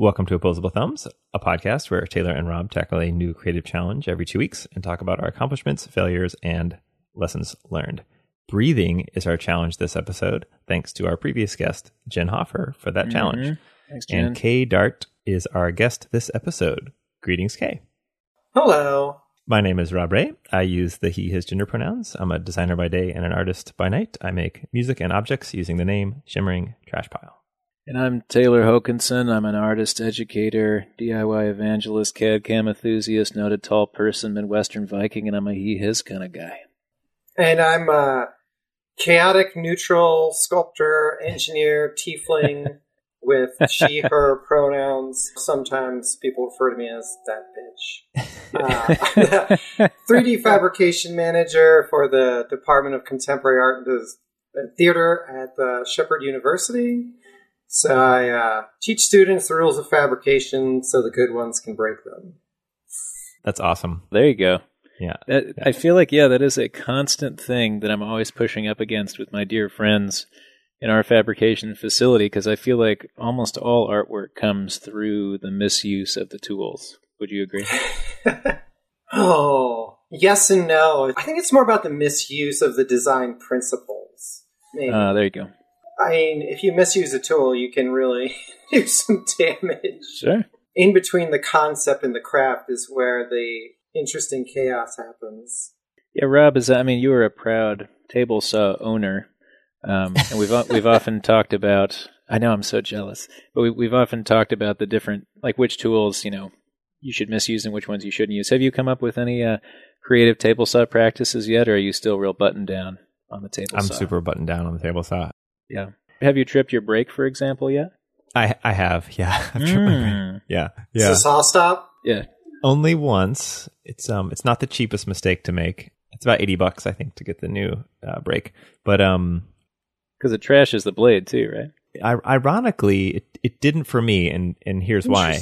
Welcome to Opposable Thumbs, a podcast where Taylor and Rob tackle a new creative challenge every two weeks and talk about our accomplishments, failures, and lessons learned. Breathing is our challenge this episode, thanks to our previous guest, Jen Hoffer, for that challenge. Mm-hmm. Thanks, Jen. And Kay Dartt is our guest this episode. Greetings, Kay. Hello. My name is Rob Ray. I use the he, his gender pronouns. I'm a designer by day and an artist by night. I make music and objects using the name Shimmering Trash Pile. And I'm Taylor Hokanson. I'm an artist, educator, DIY evangelist, CAD cam enthusiast, noted tall person, Midwestern Viking, and I'm a he, his kind of guy. And I'm a chaotic, neutral sculptor, engineer, tiefling with she, her pronouns. Sometimes people refer to me as that bitch. Uh, 3D fabrication manager for the Department of Contemporary Art and Theater at the Shepherd University. So I uh, teach students the rules of fabrication so the good ones can break them. That's awesome. There you go. Yeah. That, I feel like, yeah, that is a constant thing that I'm always pushing up against with my dear friends in our fabrication facility because I feel like almost all artwork comes through the misuse of the tools. Would you agree? oh, yes and no. I think it's more about the misuse of the design principles. Maybe. Uh, there you go. I mean, if you misuse a tool, you can really do some damage. Sure. In between the concept and the craft is where the interesting chaos happens. Yeah, Rob, is I mean, you are a proud table saw owner, um, and we've we've often talked about. I know I'm so jealous, but we, we've often talked about the different, like which tools you know you should misuse and which ones you shouldn't use. Have you come up with any uh, creative table saw practices yet, or are you still real buttoned down on the table I'm saw? super buttoned down on the table saw. Yeah. Have you tripped your brake, for example, yet? I I have, yeah. I've tripped my brake. Yeah. It's Yeah. a saw stop. Yeah. Only once. It's um it's not the cheapest mistake to make. It's about 80 bucks I think to get the new uh, brake. But um Because it trashes the blade too, right? I, ironically it, it didn't for me and and here's why.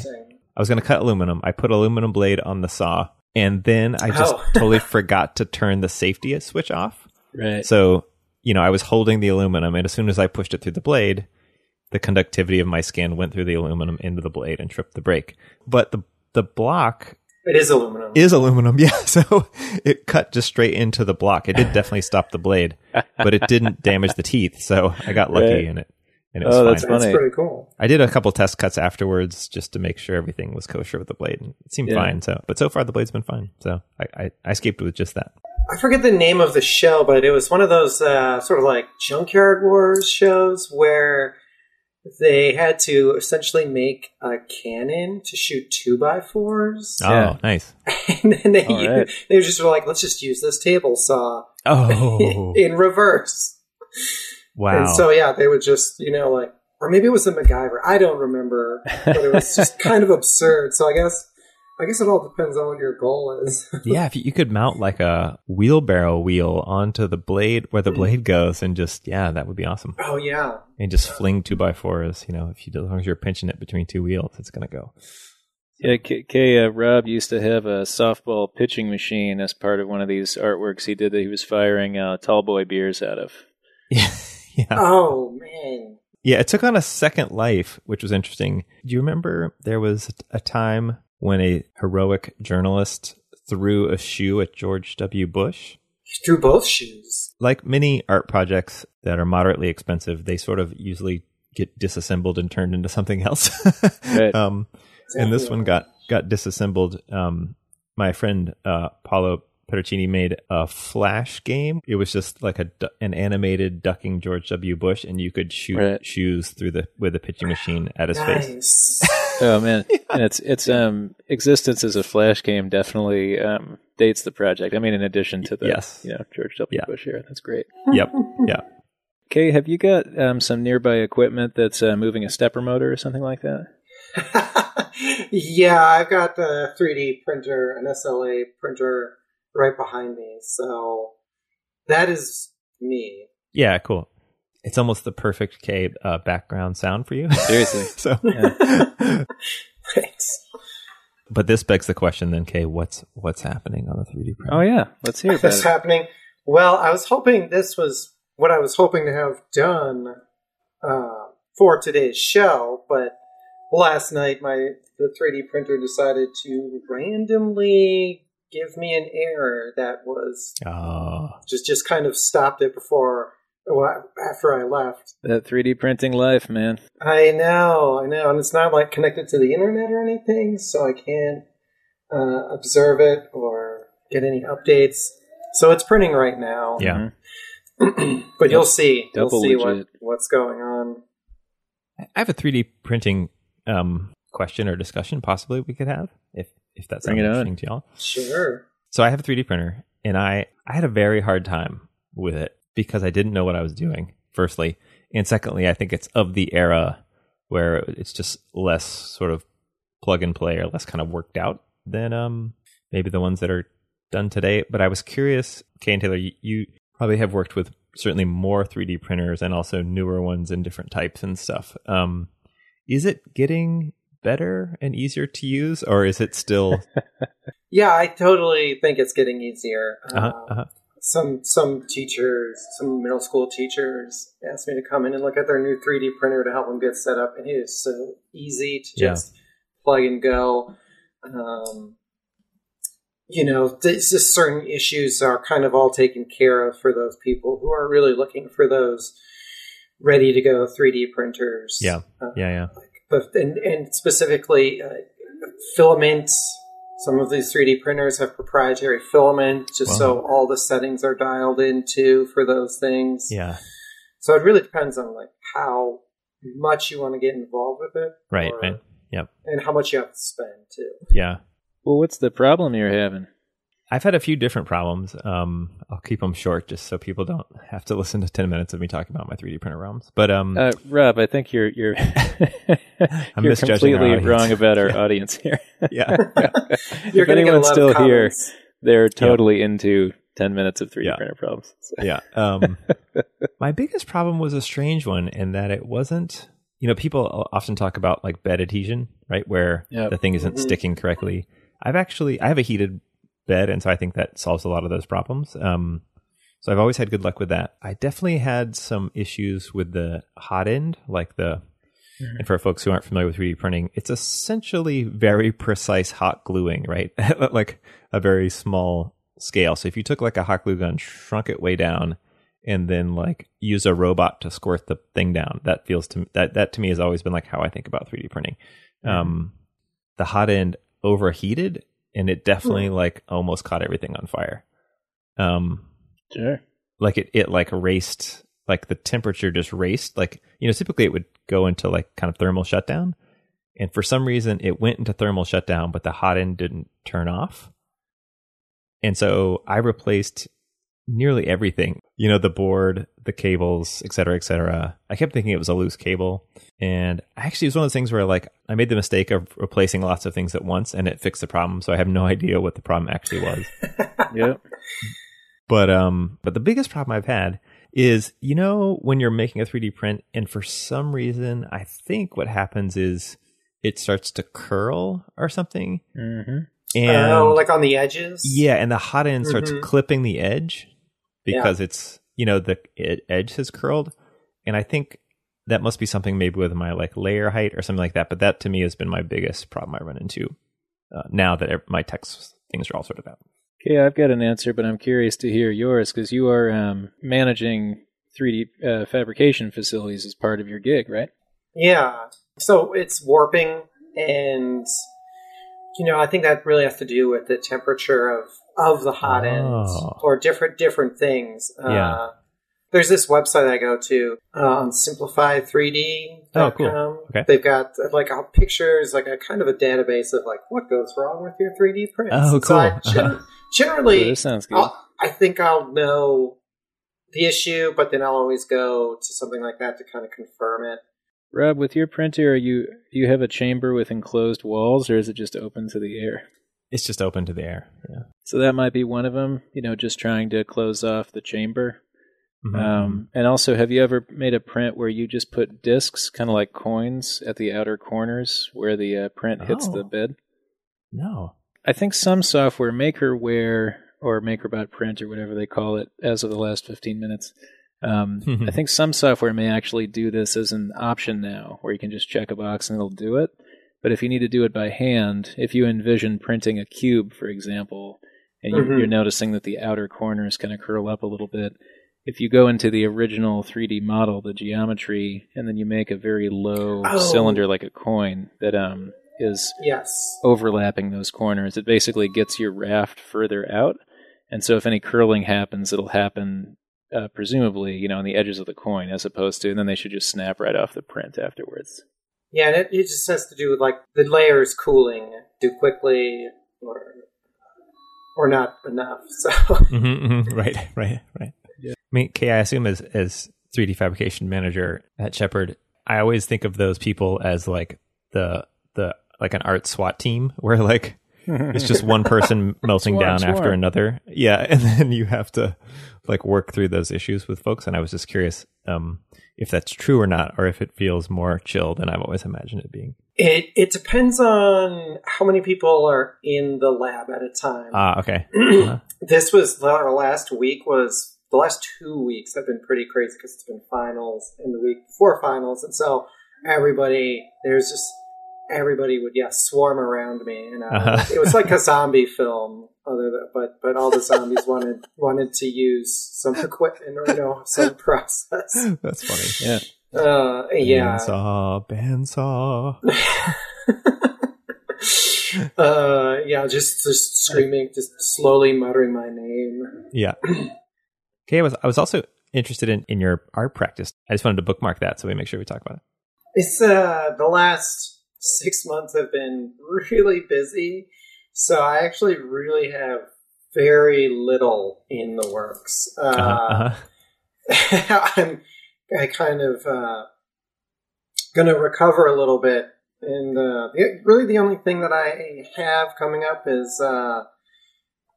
I was going to cut aluminum. I put aluminum blade on the saw and then I just Oh. totally forgot to turn the safety switch off. Right. So, you know, I was holding the aluminum, and as soon as I pushed it through the blade, the conductivity of my skin went through the aluminum into the blade and tripped the brake. But the the block It is aluminum. is aluminum, yeah. So it cut just straight into the block. It did definitely stop the blade, but it didn't damage the teeth. So I got lucky, Right. and it and it was Oh, fine. that's That's pretty cool. I did a couple test cuts afterwards just to make sure everything was kosher with the blade, and it seemed Yeah. fine. So, but so far the blade's been fine. So I, I, I escaped with just that. I forget the name of the show, but it was one of those uh, sort of like Junkyard Wars shows where they had to essentially make a cannon to shoot two by fours, Oh, Yeah. nice. and then they All right. they were just like, let's just use this table saw Oh, in reverse. Wow. And so yeah, they would just you know like, or maybe it was a MacGyver. I don't remember, but it was just kind of absurd. So I guess I guess it all depends on what your goal is. yeah, if you, you could mount like a wheelbarrow wheel onto the blade where the blade goes, and just yeah, that would be awesome. oh yeah, And just fling two by fours. You know, if you as long as you're pinching it between two wheels, it's gonna go. Yeah, Kay, Kay uh, Rob used to have a softball pitching machine as part of one of these artworks he did that he was firing uh, tall boy beers out of. Yeah, yeah, oh man. yeah. It took on a second life, which was interesting. Do you remember there was a time when a heroic journalist threw a shoe at George W. Bush? He threw both shoes. like many art projects that are moderately expensive, they sort of usually get disassembled and turned into something else. Right. um, and this one got got disassembled. Um, my friend uh, Paulo Petruccini made a flash game. It was just like a an animated ducking George W. Bush, and you could shoot Right. shoes through the with a pitching machine at his face. Oh man, and its its um existence as a flash game definitely um dates the project. I mean, in addition to the Yes. you know George W. Yeah. Bush here, that's great. Yep, yeah. Kay, have you got um, some nearby equipment that's uh, moving a stepper motor or something like that? yeah, I've got a 3D printer, an SLA printer right behind me. So that is me. Yeah, cool. It's almost the perfect Kay uh, background sound for you. Seriously. so, Thanks. but this begs the question then, Kay, what's what's happening on the 3D printer? Oh yeah, let's hear about What's it. happening? Well, I was hoping this was what I was hoping to have done uh, for today's show, but last night my the 3D printer decided to randomly give me an error that was Oh, just just kind of stopped it before well, after I left. That 3D printing life, man. I know, I know, and it's not like connected to the internet or anything, so I can't uh, observe it or get any updates. So it's printing right now. yeah. but you'll see. You'll Double see what, what's going on. I have a 3D printing um, question or discussion possibly we could have if if that's Bring it on. interesting to y'all. Sure. So I have a 3D printer, and I I had a very hard time with it because I didn't know what I was doing. Firstly, and secondly, I think it's of the era where it's just less sort of plug and play or less kind of worked out than um maybe the ones that are done today. But I was curious, Kay and Taylor, you, you probably have worked with certainly more 3D printers and also newer ones in different types and stuff. Um, is it getting better and easier to use, or is it still? Yeah, I totally think it's getting easier. uh-huh, Um, uh-huh. Some some teachers, some middle school teachers, asked me to come in and look at their new 3D printer to help them get set up, and it is so easy to Yeah. just plug and go. Um, you know, there's just certain issues are kind of all taken care of for those people who are really looking for those ready to go 3D printers. Yeah. Uh, Yeah, yeah. But and, and specifically uh, filament. Some of these 3D printers have proprietary filament, just so all the settings are dialed into for those things. Yeah. So it really depends on like how much you want to get involved with it, Right, or- right. Yep. and how much you have to spend too. Yeah. Well, what's the problem you're having? I've had a few different problems. Um, I'll keep them short just so people don't have to listen to 10 minutes of me talking about my 3D printer realms. But um, Uh, Rob, I think you're you're you're completely wrong about our audience here. yeah. You're if gonna get anyone's still of here, they're totally into 10 minutes of 3D Yeah. printer problems. So- yeah. Um, my biggest problem was a strange one in that it wasn't, you know, people often talk about like bed adhesion, right? Where Yep. the thing isn't Mhm. sticking correctly. I've actually, I have a heated bed. And so I think that solves a lot of those problems. Um, so I've always had good luck with that. I definitely had some issues with the hot end, like the, and for folks who aren't familiar with 3D printing, it's essentially very precise hot gluing, right? like a very small scale. So if you took like a hot glue gun, shrunk it way down, and then like use a robot to squirt the thing down, that feels to that that to me has always been like how I think about 3D printing. Um, the hot end overheated, and it definitely like almost caught everything on fire. Um, Sure. like it, it like raced like the temperature just raced like you know typically it would go into like kind of thermal shutdown and for some reason it went into thermal shutdown but the hot end didn't turn off and so i replaced nearly everything you know the board the cables et cetera et cetera. I kept thinking it was a loose cable. And actually it was one of those things where like i made the mistake of replacing lots of things at once and it fixed the problem. So i have no idea what the problem actually was. Yep. but um, but the biggest problem I've had is you know when you're making a 3D print, and for some reason I think what happens is it starts to curl or something, hmm and oh, like on the edges. yeah, and the hot end starts Mhm. clipping the edge because it's you know the edge has curled, and I think that must be something maybe with my like layer height or something like that. But that to me has been my biggest problem I run into uh, now that my text things are all sorted out. Okay, I've got an answer, but I'm curious to hear yours because you are um, managing 3D uh, fabrication facilities as part of your gig, right? Yeah. So it's warping, and you know, I think that really has to do with the temperature of of the hot end Oh. or different different things. Yeah. Uh, there's this website I go to uh, on simplify3d.com. Oh, cool. Okay. They've got uh, like uh, pictures, like a kind of a database of like what goes wrong with your 3D prints. Oh, And so I cool. gen- generally, Ooh, this sounds good. I'll, I think I'll know the issue, but then I'll always go to something like that to kind of confirm it. Rob, with your printer, are you you have a chamber with enclosed walls, or is it just open to the air? It's just open to the air. Yeah. So that might be one of them. You know, just trying to close off the chamber. Mhm. Um, and also, have you ever made a print where you just put discs, kind of like coins, at the outer corners where the uh, print hits Oh. the bed? no. I think some software, Makerware or MakerBot Print or whatever they call it, as of the last 15 minutes, Um, I think some software may actually do this as an option now, where you can just check a box and it'll do it. But if you need to do it by hand, if you envision printing a cube, for example, and you, Mhm. you're noticing that the outer corners kind of curl up a little bit, if you go into the original 3D model, the geometry, and then you make a very low Oh. cylinder like a coin that um, is Yes. overlapping those corners, it basically gets your raft further out. And so if any curling happens, it'll happen uh, presumably, you know, on the edges of the coin as opposed to, and then they should just snap right off the print afterwards. Yeah, and it, it just has to do with like the layers cooling too quickly or or not enough. So hmm right, right, right. I mean, Kay, I assume as as 3D fabrication manager at Shepherd, I always think of those people as like the the like an art SWAT team where like it's just one person melting Swarm, down after another. Yeah, and then you have to like work through those issues with folks. And I was just curious um, if that's true or not, or if it feels more chill than I've always imagined it being. it it depends on how many people are in the lab at a time. Ah, okay. Uh-huh. this was our last week was the last two weeks have been pretty crazy because it's been finals and the week before finals and so everybody there's just everybody would yeah swarm around me and uh, Uh-huh. it was like a zombie film other than, but but all the zombies wanted wanted to use some equipment or you know some process That's funny. Yeah. uh yeah Bandsaw, bandsaw. uh yeah just just screaming just slowly muttering my name Yeah. Okay, I was I was also interested in, in your art practice. I just wanted to bookmark that so we make sure we talk about it. It's uh the last six months have been really busy, so I actually really have very little in the works. Uh, Uh-huh, uh-huh. I'm I kind of uh, gonna recover a little bit, and uh, the, really the only thing that I have coming up is uh,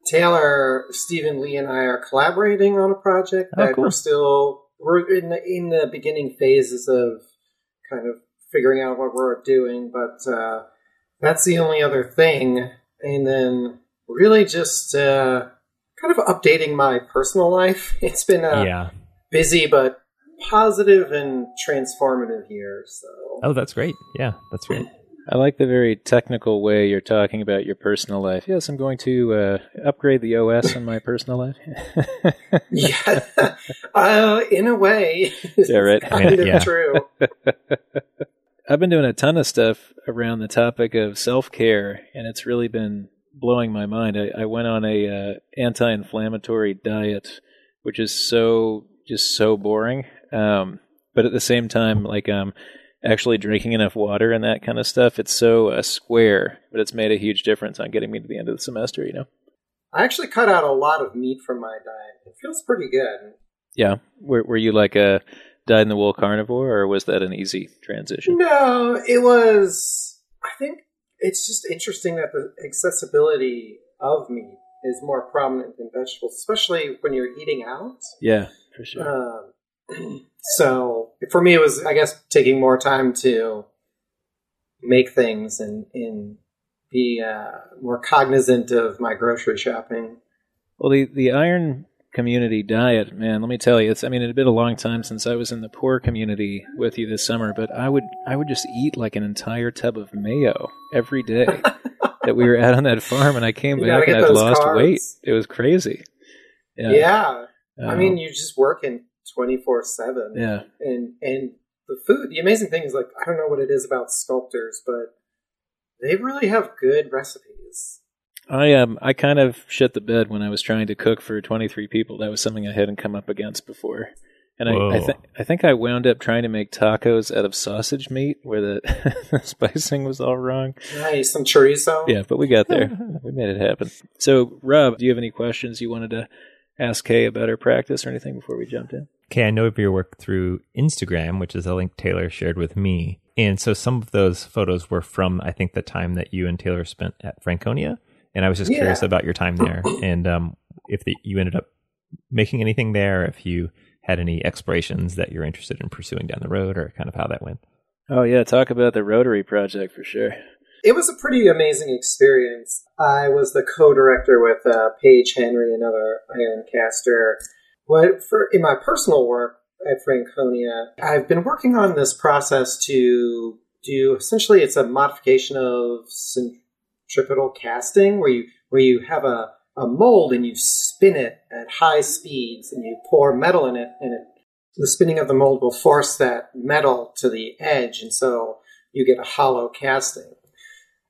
Taylor, Stephen Lee, and I are collaborating on a project Oh, that cool. we're still we're in the in the beginning phases of kind of figuring out what we're doing, but uh, that's the only other thing, and then really just uh, kind of updating my personal life. It's been a yeah. busy but positive and transformative year. So Oh, that's great. Yeah, that's great. I like the very technical way you're talking about your personal life. Yes, I'm going to uh, upgrade the OS in my personal life. yeah, uh, in a way, Yeah, right. kind I mean, of yeah. true. I've been doing a ton of stuff around the topic of self care, and it's really been blowing my mind. I, I went on a uh, anti-inflammatory diet, which is so just so boring. Um, but at the same time, like um, actually drinking enough water and that kind of stuff. It's so uh, square, but it's made a huge difference on getting me to the end of the semester. You know. I actually cut out a lot of meat from my diet. It feels pretty good. Yeah. Were, were you like a dyed in the wool carnivore, or was that an easy transition? No, it was. I think it's just interesting that the accessibility of meat is more prominent than vegetables, especially when you're eating out. Yeah, for sure. Um, so for me, it was, I guess, taking more time to make things and, and be uh, more cognizant of my grocery shopping. Well, the the iron community diet, man. Let me tell you, it's. I mean, it had been a long time since I was in the poor community with you this summer, but I would I would just eat like an entire tub of mayo every day that we were out on that farm, and I came You back and I'd lost carbs. weight. It was crazy. Yeah. Yeah. I Um, mean, you just work in 24 7. yeah. And, and the food, the amazing thing is, like, I don't know what it is about sculptors, but they really have good recipes. I um I kind of shit the bed when I was trying to cook for 23 people. That was something I hadn't come up against before. And I, I Whoa. think I think I wound up trying to make tacos out of sausage meat where the, the spicing was all wrong. Nice. Some chorizo. Yeah, but we got there. we made it happen. So, Rob, do you have any questions you wanted to ask Kay about her practice or anything before we jumped in? Okay, I know of your work through Instagram, which is a link Taylor shared with me. And so some of those photos were from, I think, the time that you and Taylor spent at Franconia. And I was just Yeah. curious about your time there and um, if the, you ended up making anything there, if you had any explorations that you're interested in pursuing down the road, or kind of how that went. Oh yeah, talk about the Rotary project for sure. It was a pretty amazing experience. I was the co-director with uh, Paige Henry, another Ironcaster, what for in my personal work at Franconia, I've been working on this process to do essentially it's a modification of centripetal casting where you where you have a, a mold and you spin it at high speeds and you pour metal in it and it, the spinning of the mold will force that metal to the edge and so you get a hollow casting.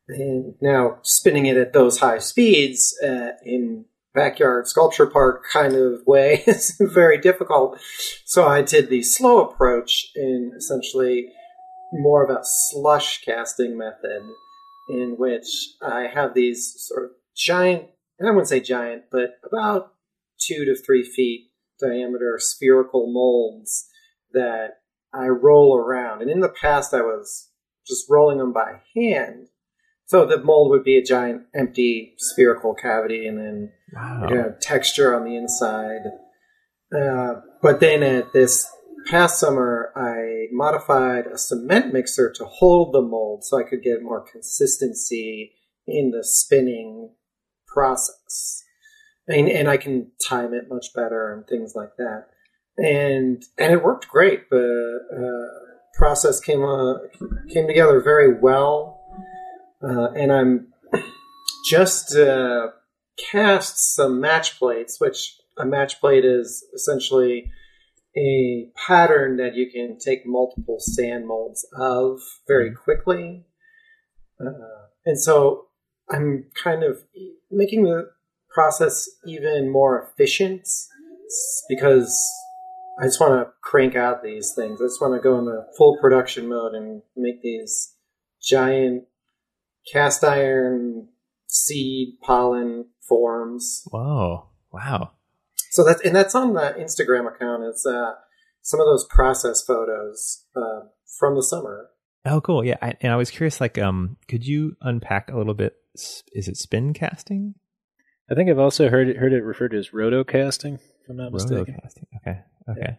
And now spinning it at those high speeds uh, in backyard sculpture park kind of way is very difficult. So I did the slow approach in essentially more of a slush casting method in which I have these sort of giant, and I wouldn't say giant, but about two to three feet diameter spherical molds that I roll around. And in the past, I was just rolling them by hand. So the mold would be a giant empty spherical cavity and then wow. you know, texture on the inside. Uh, but then at this past summer, I modified a cement mixer to hold the mold so I could get more consistency in the spinning process. And, and I can time it much better and things like that. And and it worked great. The uh, process came uh, came together very well, uh, and I'm just uh, cast some match plates, which a match plate is essentially a pattern that you can take multiple sand molds of very mm-hmm. quickly. Uh, and so I'm kind of making the process even more efficient because I just want to crank out these things. I just want to go into full production mode and make these giant cast iron seed pollen forms. Whoa. Wow. So that's and that's on the Instagram account. It's uh, some of those process photos uh, from the summer. Oh, cool. Yeah, I, and I was curious. Like, um, could you unpack a little bit? Is it spin casting? I think I've also heard it, heard it referred to as roto casting. If I'm not mistaken. Roto casting. Okay. Okay. Yeah.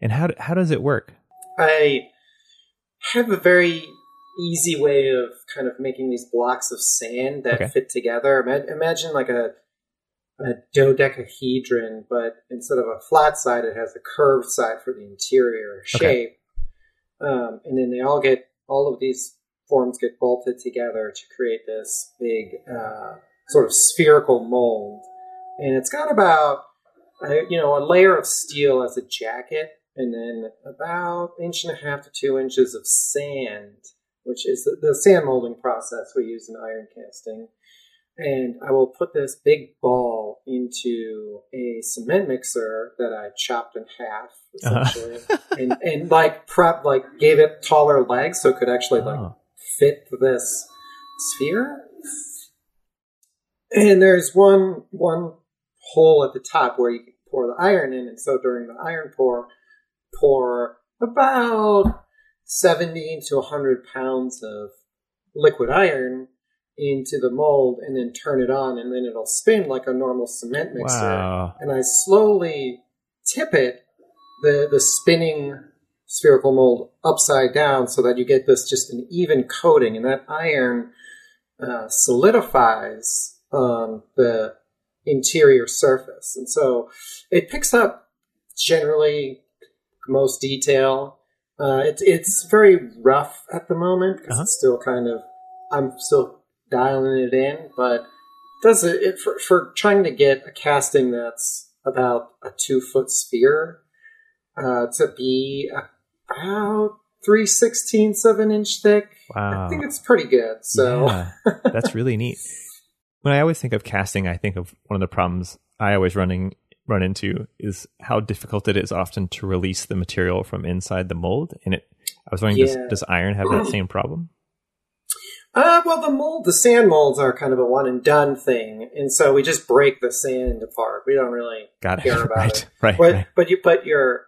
And how how does it work? I have a very easy way of kind of making these blocks of sand that okay. fit together. Imagine like a a dodecahedron, but instead of a flat side, it has a curved side for the interior shape. Okay. Um, and then they all get all of these forms get bolted together to create this big uh, sort of spherical mold. And it's got about uh, you know a layer of steel as a jacket, and then about inch and a half to two inches of sand, which is the, the sand molding process we use in iron casting and I will put this big ball into a cement mixer that I chopped in half, uh-huh. essentially, uh-huh. and, and like prep, like gave it taller legs so it could actually like oh. fit this sphere. And there's one one hole at the top where you can pour the iron in, and so during the iron pour, pour about seventy to hundred pounds of liquid iron into the mold and then turn it on and then it'll spin like a normal cement mixer. Wow. And I slowly tip it, the, the spinning spherical mold upside down so that you get this just an even coating and that iron uh, solidifies on the interior surface. And so it picks up generally most detail. Uh, it's it's very rough at the moment because uh-huh. it's still kind of I'm still dialing it in, but does it, it for, for trying to get a casting that's about a two foot sphere uh, to be about three sixteenths of an inch thick. Wow. I think it's pretty good. So yeah, that's really neat. When I always think of casting, I think of one of the problems I always running run into is how difficult it is often to release the material from inside the mold. And it, I was wondering, yeah. does, does iron have that same problem? Uh, well, the mold, the sand molds are kind of a one and done thing, and so we just break the sand apart. We don't really Got care about right, it. Right, but, right. But you put your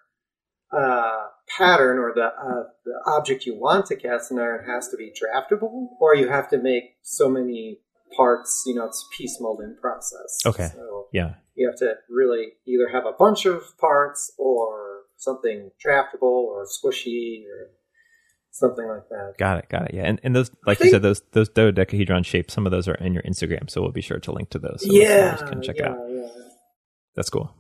uh, pattern or the uh, the object you want to cast in iron has to be draftable, or you have to make so many parts. You know, it's a piece molding process. Okay. So yeah. You have to really either have a bunch of parts or something draftable or squishy or something like that. Got it, got it. Yeah, and and those, like think, you said, those those dodecahedron shapes. Some of those are in your Instagram, so we'll be sure to link to those. So yeah, can check yeah, out. Yeah. That's cool.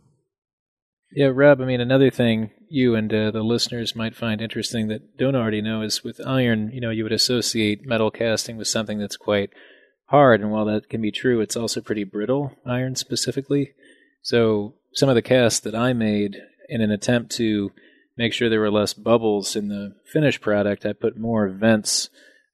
Yeah, Rob, I mean, another thing you and uh, the listeners might find interesting that don't already know is with iron, you know, you would associate metal casting with something that's quite hard. And while that can be true, it's also pretty brittle, iron specifically. So some of the casts that I made in an attempt to make sure there were less bubbles in the finished product, I put more vents,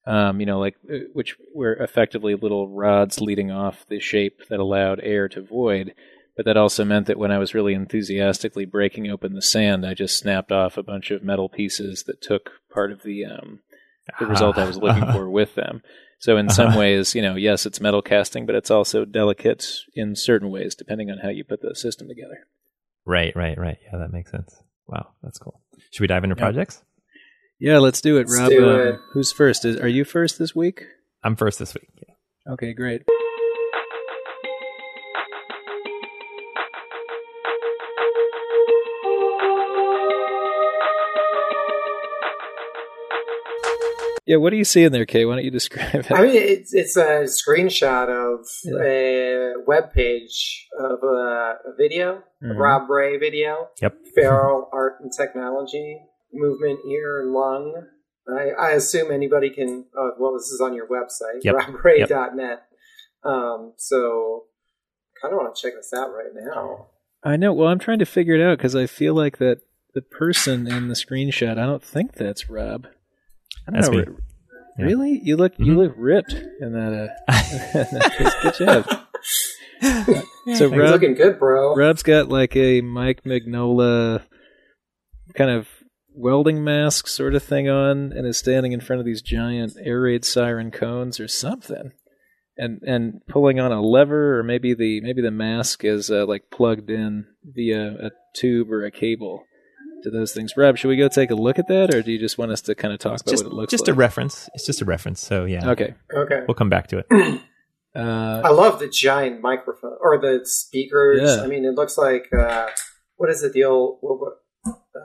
um, you know, like uh, which were effectively little rods leading off the shape that allowed air to void. But that also meant that when I was really enthusiastically breaking open the sand, I just snapped off a bunch of metal pieces that took part of the um, the result I was looking for with them. So in some ways, you know, yes, it's metal casting, but it's also delicate in certain ways, depending on how you put the system together. Right, right, right. Yeah, that makes sense. Wow, that's cool. Should we dive into Yeah. projects? Yeah, let's do it, Let's Rob. do um, it. Who's first? Is, are you first this week? I'm first this week. Yeah. Okay, great. Yeah, what do you see in there, Kay? Why don't you describe it? I mean, it's it's a screenshot of Yeah. a web page of a, a video, a Mhm. Rob Ray video. Yep. Feral Art and Technology Movement Ear Lung. I, I assume anybody can. Oh, well, this is on your website, Yep. robray.net. Um, so, kind of want to check this out right now. I know. Well, I'm trying to figure it out because I feel like that the person in the screenshot. I don't think that's Rob. I don't That's know. me. Re- Yeah. Really? You look you Mhm. look ripped in that. Uh, good job. So He's Rob, looking good, bro. Rob's got like a Mike Mignola kind of welding mask sort of thing on, and is standing in front of these giant air raid siren cones or something, and and pulling on a lever, or maybe the maybe the mask is uh, like plugged in via a tube or a cable to those things. Rob, should we go take a look at that, or do you just want us to kind of talk about just what it looks just like? Just a reference. It's just a reference. So yeah. okay. Okay. We'll come back to it. Uh, I love the giant microphone or the speakers. Yeah. I mean, it looks like uh, what is it? The old what, what, uh,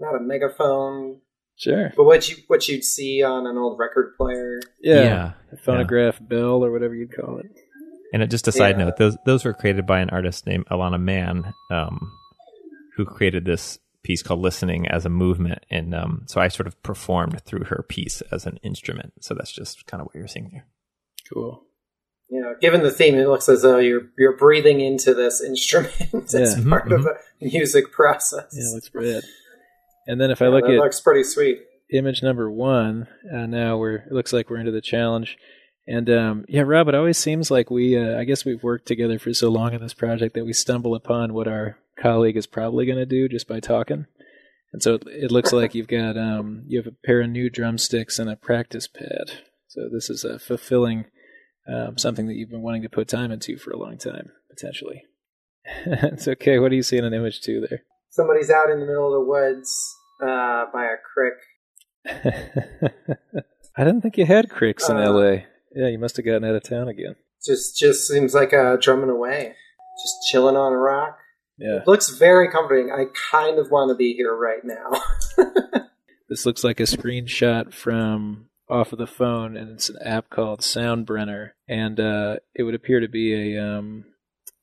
not a megaphone, sure. but what you what you'd see on an old record player. Yeah. A phonograph bell or whatever you'd call it. And it, just a side Yeah. note, those those were created by an artist named Alana Mann, um, who created this piece called "Listening" as a movement, and um, so I sort of performed through her piece as an instrument. So that's just kind of what you're seeing there. Cool. You know, given the theme, it looks as though you're you're breathing into this instrument as Yeah. Part of a music process. Yeah, it looks rad. And then if I Yeah, look that at looks pretty sweet. image number one, uh, now we're it looks like we're into the challenge. And um, yeah, Rob, it always seems like we, uh, I guess we've worked together for so long on this project that we stumble upon what our colleague is probably going to do just by talking. And so it, it looks like you've got um, you have a pair of new drumsticks and a practice pad. So this is a fulfilling um, something that you've been wanting to put time into for a long time, potentially. it's okay. What do you see in an image two there? Somebody's out in the middle of the woods uh, by a creek. I didn't think you had cricks in Uh, LA. Yeah, you must have gotten out of town again. Just just seems like a drumming away, just chilling on a rock. Yeah. It looks very comforting. I kind of want to be here right now. This looks like a screenshot from off of the phone, and it's an app called Soundbrenner, and uh, it would appear to be a um,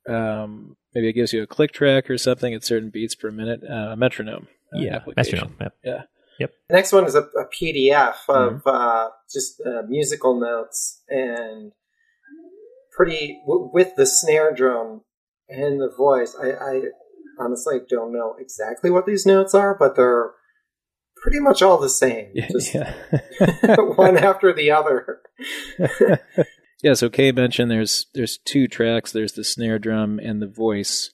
um, maybe it gives you a click track or something at certain beats per minute, uh, a metronome. uh, yeah, application. metronome. Yep. The next one is a, a PDF of Mm-hmm. uh, just uh, musical notes and pretty w- with the snare drum and the voice. I, I honestly don't know exactly what these notes are, but they're pretty much all the same, Yeah. just yeah. one after the other. yeah, so Kay mentioned there's there's two tracks. There's the snare drum and the voice.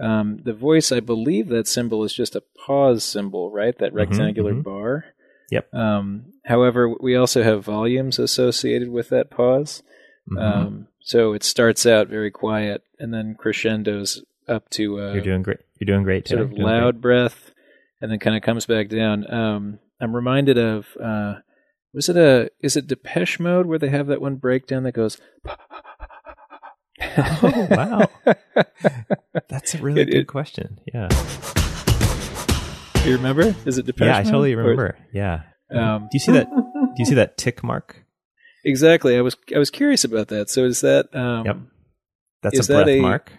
Um, the voice, I believe that symbol is just a pause symbol, right? That rectangular mhm. bar. Yep. Um, however, we also have volumes associated with that pause. Mhm. Um, so it starts out very quiet and then crescendos up to uh, you're doing great. You're doing great. sort of doing loud breath, and then kind of comes back down. Um, I'm reminded of uh, was it a is it Depeche Mode where they have that one breakdown that goes. Oh, wow. That's a really It- good it- question. Yeah. you remember? Is it Depeche yeah, I Mode? totally Or- remember. Yeah. Um, do you see that? Do you see that tick mark? Exactly. I was I was curious about that. So is that um, Yep. That's is a that breath a- mark.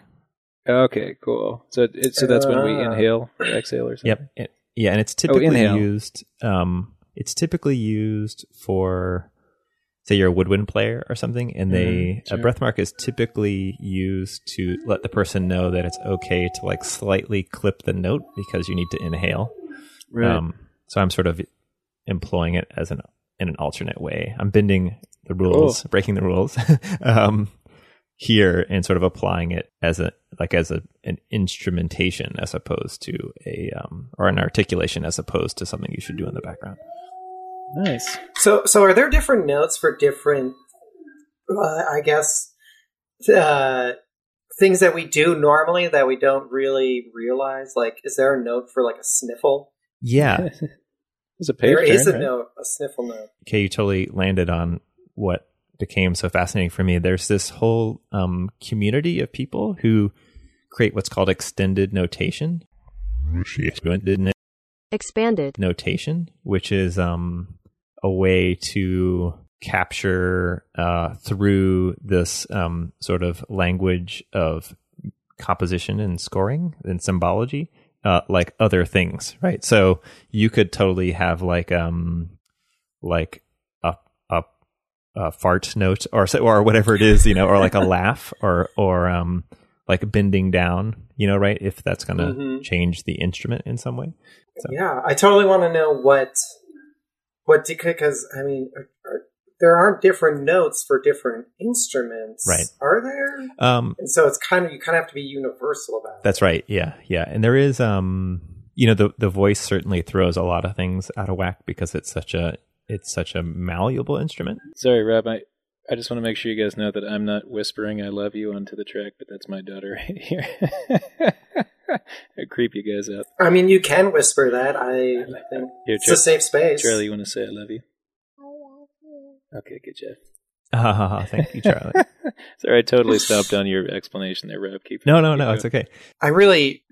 Okay, cool. So it, so that's when we Uh, inhale or exhale or something. Yep. It- yeah, and it's typically inhale. used. Um, it's typically used for, say, you're a woodwind player or something, and they Mhm, sure. a breath mark is typically used to let the person know that it's okay to like slightly clip the note because you need to inhale. Right. Um, so I'm sort of employing it as an in an alternate way. I'm bending the rules, breaking the rules um, here, and sort of applying it as a like as a an instrumentation as opposed to a um, or an articulation as opposed to something you should do in the background. nice. So, so are there different notes for different? Uh, I guess uh, things that we do normally that we don't really realize. Like, is there a note for like a sniffle? Yeah. It's a page there is turn, a right? note, a sniffle note. okay, you totally landed on what became so fascinating for me. There's this whole um, community of people who create what's called extended notation. Extended Expanded. notation, which is um, a way to capture uh, through this um, sort of language of composition and scoring and symbology, uh, like other things, right? So you could totally have like um, like a a, a fart note or so- or whatever it is, you know, or like a laugh or or um, like bending down, you know, right? If that's going to Mhm. change the instrument in some way. So- Yeah, I totally want to know what what because I mean, are, are, there aren't different notes for different instruments, Right. Are there? Um, And so it's kind of you kind of have to be universal about it. That's right. Yeah, yeah. And there is, um, you know, the the voice certainly throws a lot of things out of whack because it's such a it's such a malleable instrument. Sorry, Rob. I, I just want to make sure you guys know that I'm not whispering "I love you" onto the track, but that's my daughter right here. I creep you guys out. I mean, you can whisper that. I, I think Here, it's a safe space. Charlie, you want to say "I love you"? Okay, good job. Ah, thank you, Charlie. Sorry, I totally stopped on your explanation there, Rob. Keep no, no, no. going. It's okay. I really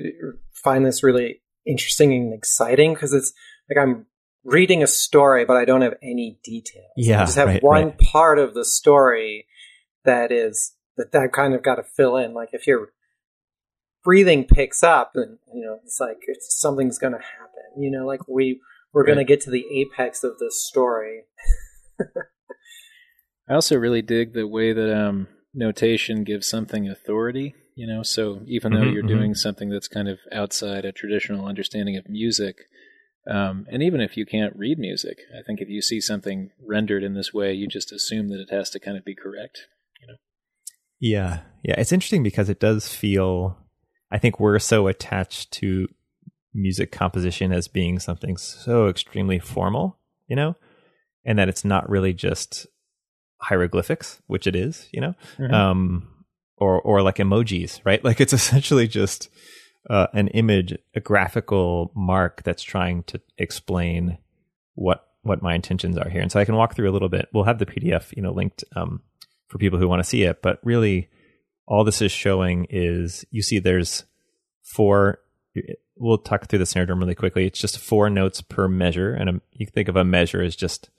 find this really interesting and exciting because it's like I'm reading a story, but I don't have any details. Yeah, I just have right, one right. part of the story that is that that kind of got to fill in. Like if your breathing picks up, and you know, it's like it's, something's going to happen. You know, like we we're going to get to the apex of this story. I also really dig the way that um, notation gives something authority. You know, so even though Mhm, you're mhm. doing something that's kind of outside a traditional understanding of music, um, and even if you can't read music, I think if you see something rendered in this way, you just assume that it has to kind of be correct. You know? Yeah, yeah. It's interesting because it does feel. I think we're so attached to music composition as being something so extremely formal, you know, and that it's not really just hieroglyphics, which it is, you know. Mhm. um, or or like emojis, right? Like it's essentially just uh, an image, a graphical mark that's trying to explain what what my intentions are here. And so I can walk through a little bit. We'll have the PDF, you know, linked um, for people who want to see it. But really, all this is showing is you see there's four. We'll talk through the snare drum really quickly. It's just four notes per measure, and a, you can think of a measure as just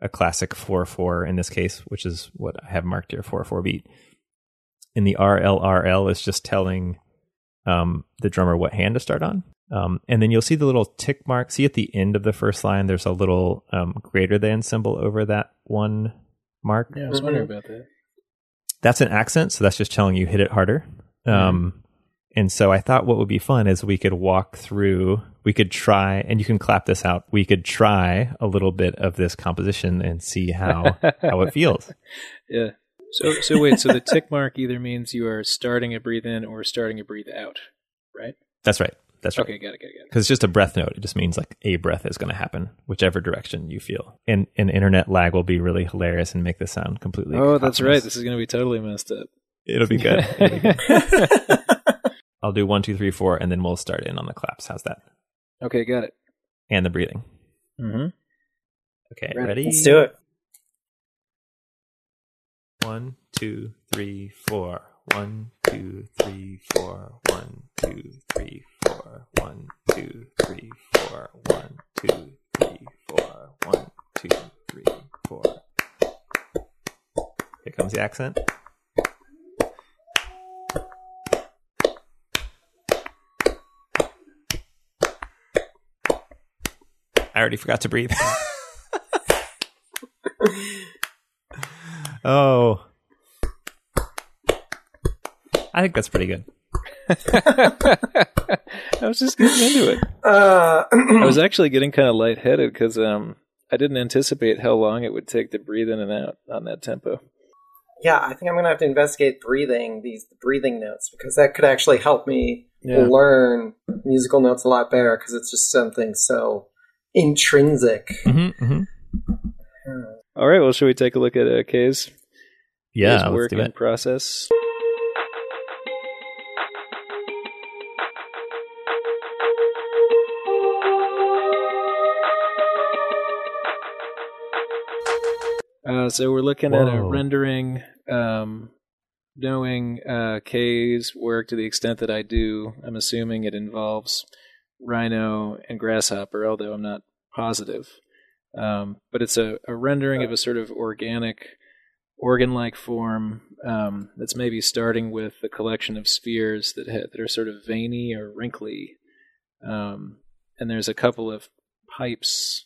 a classic four four in this case, which is what I have marked here, four four beat. And the RLRL is just telling um, the drummer what hand to start on. Um, and then you'll see the little tick mark. See at the end of the first line, there's a little um, greater than symbol over that one mark. Yeah, I was wondering about that. That's an accent, so that's just telling you hit it harder. Um, and so I thought what would be fun is we could walk through, we could try, and you can clap this out. We could try a little bit of this composition and see how how it feels. Yeah. So so wait, so the tick mark either means you are starting a breathe in or starting a breathe out, right? That's right. That's right. Okay, got it, got it, got it. because it's just a breath note. It just means like a breath is going to happen, whichever direction you feel. And and internet lag will be really hilarious and make this sound completely. Oh, that's right. This is going to be totally messed up. It'll be good. It'll be good. I'll do one, two, three, four, and then we'll start in on the claps. How's that? okay, got it. And the breathing. Mm-hmm. Okay, ready? Let's do it. One, two, three, four. One, two, three, four. One, two, three, four. One, two, three, four. One, two, three, four. One, two, three, four. Here comes the accent. I already forgot to breathe. oh. I think that's pretty good. I was just getting into it. Uh, I was actually getting kind of lightheaded because um, I didn't anticipate how long it would take to breathe in and out on that tempo. yeah, I think I'm going to have to investigate breathing, these breathing notes, because that could actually help me Yeah. learn musical notes a lot better because it's just something so intrinsic. Mm-hmm, mm-hmm. All right, well, should we take a look at uh, Kay's, Yeah, Kay's work do and process? Uh, so we're looking at a rendering, um, knowing uh, Kay's work to the extent that I do. I'm assuming it involves Rhino and Grasshopper, although I'm not positive. Um, but it's a, a rendering of a sort of organic, organ-like form um, that's maybe starting with a collection of spheres that ha- that are sort of veiny or wrinkly, um, and there's a couple of pipes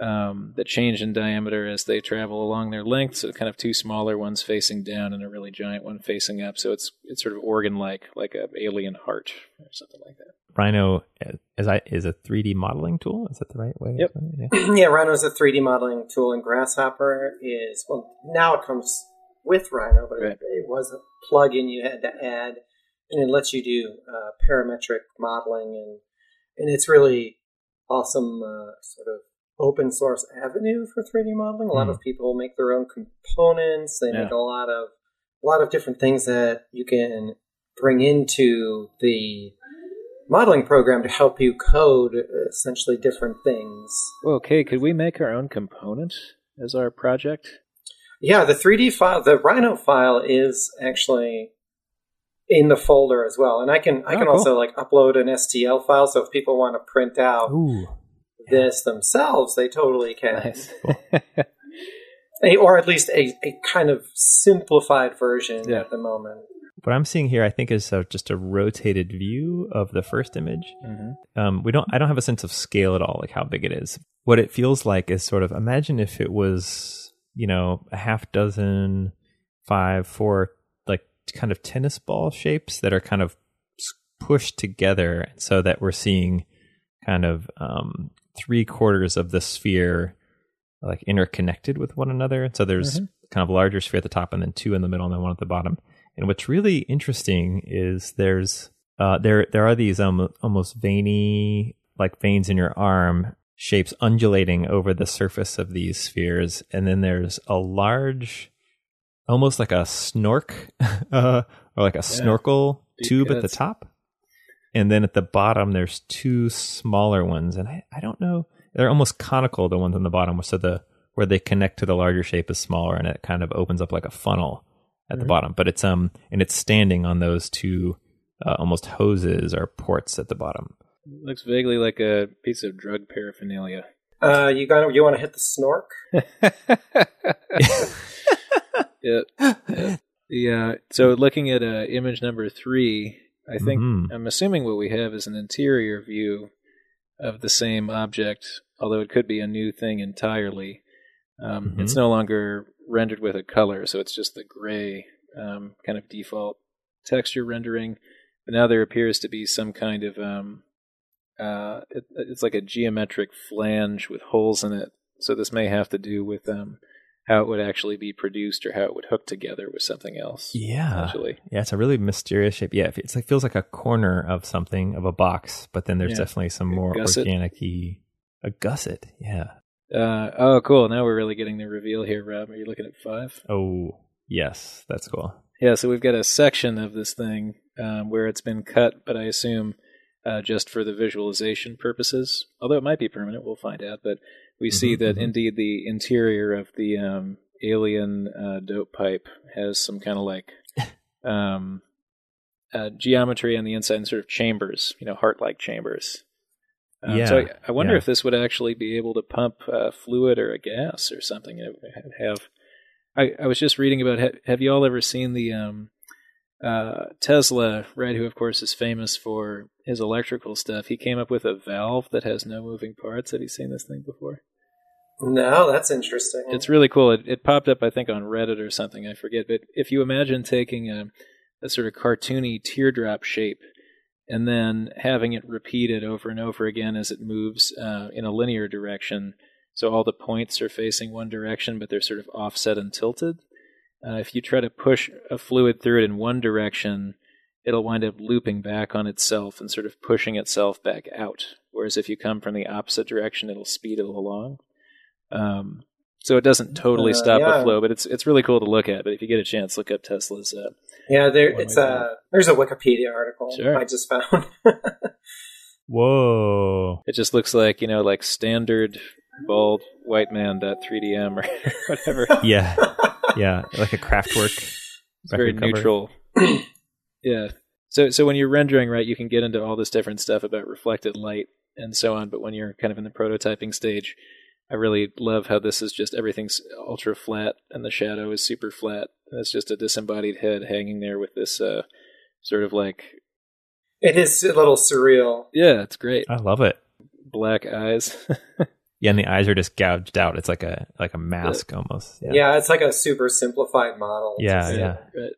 um, that change in diameter as they travel along their length. So kind of two smaller ones facing down and a really giant one facing up. So it's it's sort of organ-like, like a alien heart or something like that. Rhino is I is a 3D modeling tool. Is that the right way? Yep. Yeah. yeah, Rhino is a 3D modeling tool, and Grasshopper is well now it comes with Rhino, but Right. it, it was a plug-in you had to add, and it lets you do uh, parametric modeling, and and it's really awesome uh, sort of open source avenue for 3D modeling. A lot Mhm. of people make their own components. They Yeah. make a lot of a lot of different things that you can bring into the modeling program to help you code essentially different things. Okay, could we make our own component as our project? Yeah, the 3D file, the Rhino file is actually in the folder as well, and I can I Oh, can cool. also like upload an STL file. So if people want to print out Ooh. This themselves, they totally can, Nice. A- or at least a, a kind of simplified version Yeah. at the moment. What I'm seeing here, I think, is uh just a rotated view of the first image. hmm Um, we don't. I don't have a sense of scale at all, like how big it is. What it feels like is sort of imagine if it was, you know, a half dozen, five, four, like kind of tennis ball shapes that are kind of pushed together, so that we're seeing kind of um, three quarters of the sphere like interconnected with one another. So there's Mhm. kind of a larger sphere at the top, and then two in the middle, and then one at the bottom. And what's really interesting is there's uh, there there are these um, almost veiny like veins in your arm shapes undulating over the surface of these spheres, and then there's a large, almost like a snork uh, or like a snorkel Deep tube at the top, and then at the bottom there's two smaller ones, and I, I don't know they're almost conical the ones on the bottom, so the where they connect to the larger shape is smaller, and it kind of opens up like a funnel at the Mhm. bottom. But it's um and it's standing on those two uh, almost hoses or ports at the bottom. Looks vaguely like a piece of drug paraphernalia. Uh, you got you want to hit the snork? yeah. yeah. The, uh, so looking at uh, image number three, I think Mhm. I'm assuming what we have is an interior view of the same object, although it could be a new thing entirely. Um, Mhm. It's no longer rendered with a color, so it's just the gray um, kind of default texture rendering. But now there appears to be some kind of um, uh, it, it's like a geometric flange with holes in it. So this may have to do with um, how it would actually be produced or how it would hook together with something else. Yeah, Essentially. yeah, it's a really mysterious shape. Yeah, it's like feels like a corner of something of a box, but then there's Yeah. definitely some more gusset. organic-y a gusset. Yeah. Uh, oh, cool. Now we're really getting the reveal here, Rob. Are you looking at five? Oh, yes, that's cool. Yeah, so we've got a section of this thing um, where it's been cut, but I assume uh, just for the visualization purposes. Although it might be permanent, we'll find out. But we see Mhm, that mhm. indeed the interior of the um, alien uh, dope pipe has some kind of like um, uh, geometry on the inside and sort of chambers, you know, heart-like chambers. Um, so I, I wonder yeah. if this would actually be able to pump uh, fluid or a gas or something. It would have. I, I was just reading about. ha- Have you all ever seen the um, uh, Tesla, right, who of course is famous for his electrical stuff, he came up with a valve that has no moving parts. Have you seen this thing before? No, that's interesting. It's really cool. It, it popped up, I think, on Reddit or something. I forget. But if you imagine taking a, a sort of cartoony teardrop shape and then having it repeated over and over again as it moves uh, in a linear direction, so all the points are facing one direction, but they're sort of offset and tilted. Uh, if you try to push a fluid through it in one direction, it'll wind up looping back on itself and sort of pushing itself back out. Whereas if you come from the opposite direction, it'll speed it along. Um, so it doesn't totally Uh, stop yeah. the flow, but it's it's really cool to look at. But if you get a chance, look up Tesla's. Uh, yeah, there. It's am I a there's a Wikipedia article Sure. I just found. Whoa. it just looks like you know, like standard bald white man dot 3dm or whatever. Yeah. Yeah. Like a Kraftwerk. It's very cover. neutral. yeah. So so when you're rendering, right, you can get into all this different stuff about reflected light and so on. But when you're kind of in the prototyping stage, I really love how this is just everything's ultra flat and the shadow is super flat. And it's just a disembodied head hanging there with this uh, sort of like it is a little surreal. yeah, it's great. I love it. Black eyes. Yeah, and the eyes are just gouged out. It's like a like a mask almost. Yeah. Yeah. it's like a super simplified model. Yeah, yeah. Right.